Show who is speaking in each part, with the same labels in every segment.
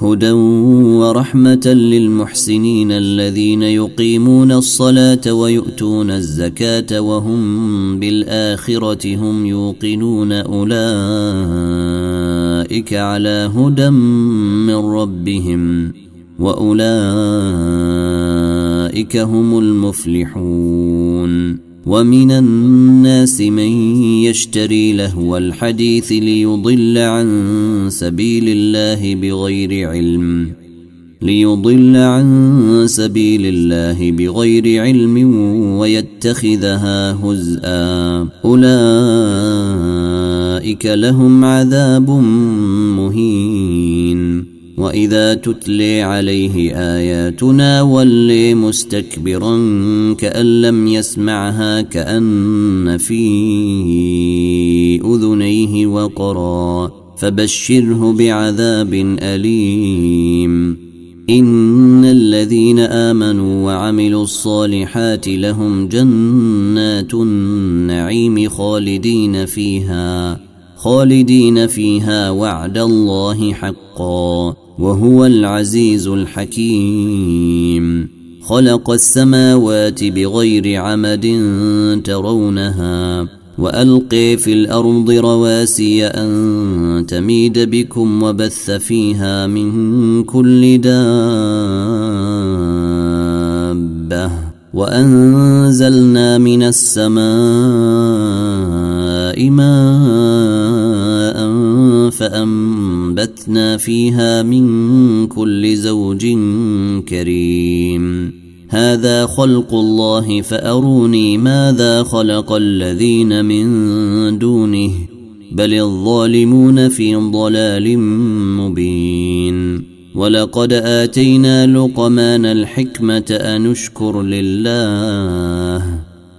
Speaker 1: هدى ورحمة للمحسنين الذين يقيمون الصلاة ويؤتون الزكاة وهم بالآخرة هم يوقنون أولئك على هدى من ربهم وأولئك هم المفلحون ومن الناس من يشتري لهو الحديث ليضل عن سبيل الله بغير علم ليضل عن سبيل الله بغير علم ويتخذها هزءا. أولئك لهم عذاب مهين. وإذا تتلي عليه آياتنا ولي مستكبرا كأن لم يسمعها كأن في أذنيه وقرا فبشره بعذاب أليم. إن الذين آمنوا وعملوا الصالحات لهم جنات النعيم خالدين فيها خالدين فيها وعد الله حقا. وهو العزيز الحكيم. خلق السماوات بغير عمد ترونها والقي في الأرض رواسي أن تميد بكم وبث فيها من كل دابة. وأنزلنا من السماء ماء فانبتنا فيها من كل زوج كريم. هذا خلق الله فاروني ماذا خلق الذين من دونه. بل الظالمون في ضلال مبين. ولقد اتينا لقمان الحكمه ان اشكر لله.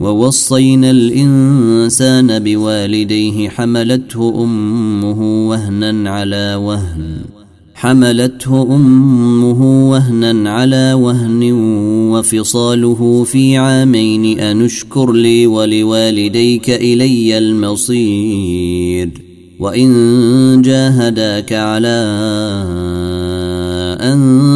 Speaker 1: ووصينا الإنسان بوالديه حملته أمه وهنا على وهن. حملته أمه وهنا على وهن وفصاله في عامين ان اشكر لي ولوالديك إلي المصير. وإن جاهداك على أن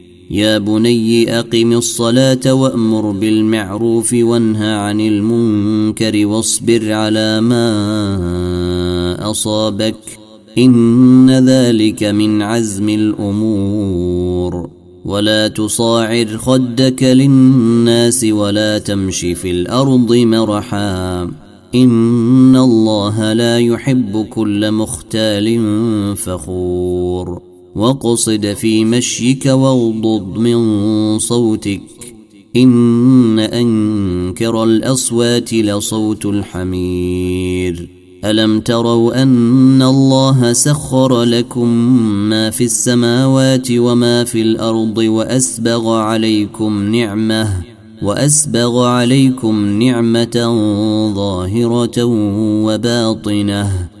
Speaker 1: يا بني أقم الصلاة وأمر بالمعروف وانهى عن المنكر واصبر على ما أصابك إن ذلك من عزم الأمور ولا تصاعر خدك للناس ولا تمش في الأرض مرحا إن الله لا يحب كل مختال فخور واقصد في مشيك واغضض من صوتك. إن أنكر الأصوات لصوت الحمير. ألم تروا أن الله سخر لكم ما في السماوات وما في الأرض وأسبغ عليكم نعمة وأسبغ عليكم نعمة ظاهرة وباطنة.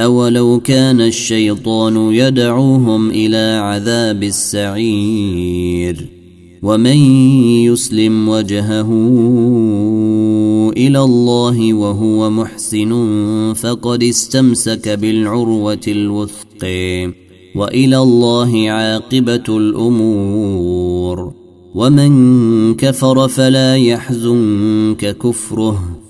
Speaker 1: أولو كان الشيطان يدعوهم إلى عذاب السعير ومن يسلم وجهه إلى الله وهو محسن فقد استمسك بالعروة الوثق وإلى الله عاقبة الأمور ومن كفر فلا يحزنك كفره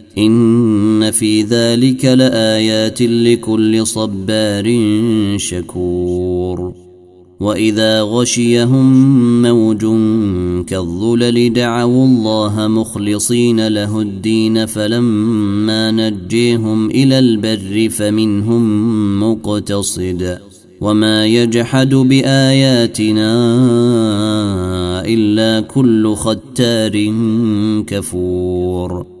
Speaker 1: إن في ذلك لآيات لكل صبار شكور. وإذا غشيهم موج كالظلل دعوا الله مخلصين له الدين فلما نجيهم إلى البر فمنهم مقتصد. وما يجحد بآياتنا إلا كل ختار كفور.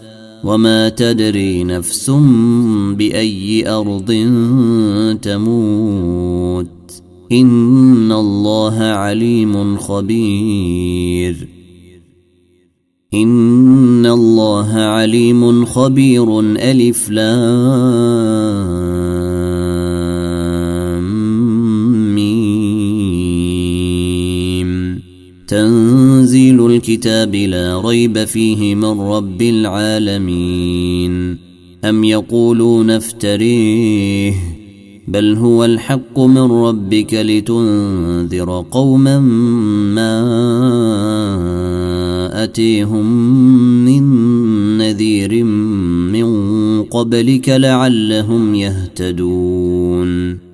Speaker 1: وما تدري نفس بأي أرض تموت. إن الله عليم خبير. إن الله عليم خبير. ألف لام. تنزيل الكتاب لا ريب فيه من رب العالمين. أم يقولون افتريه بل هو الحق من ربك لتنذر قوما ما ياتيهم من نذير من قبلك لعلهم يهتدون.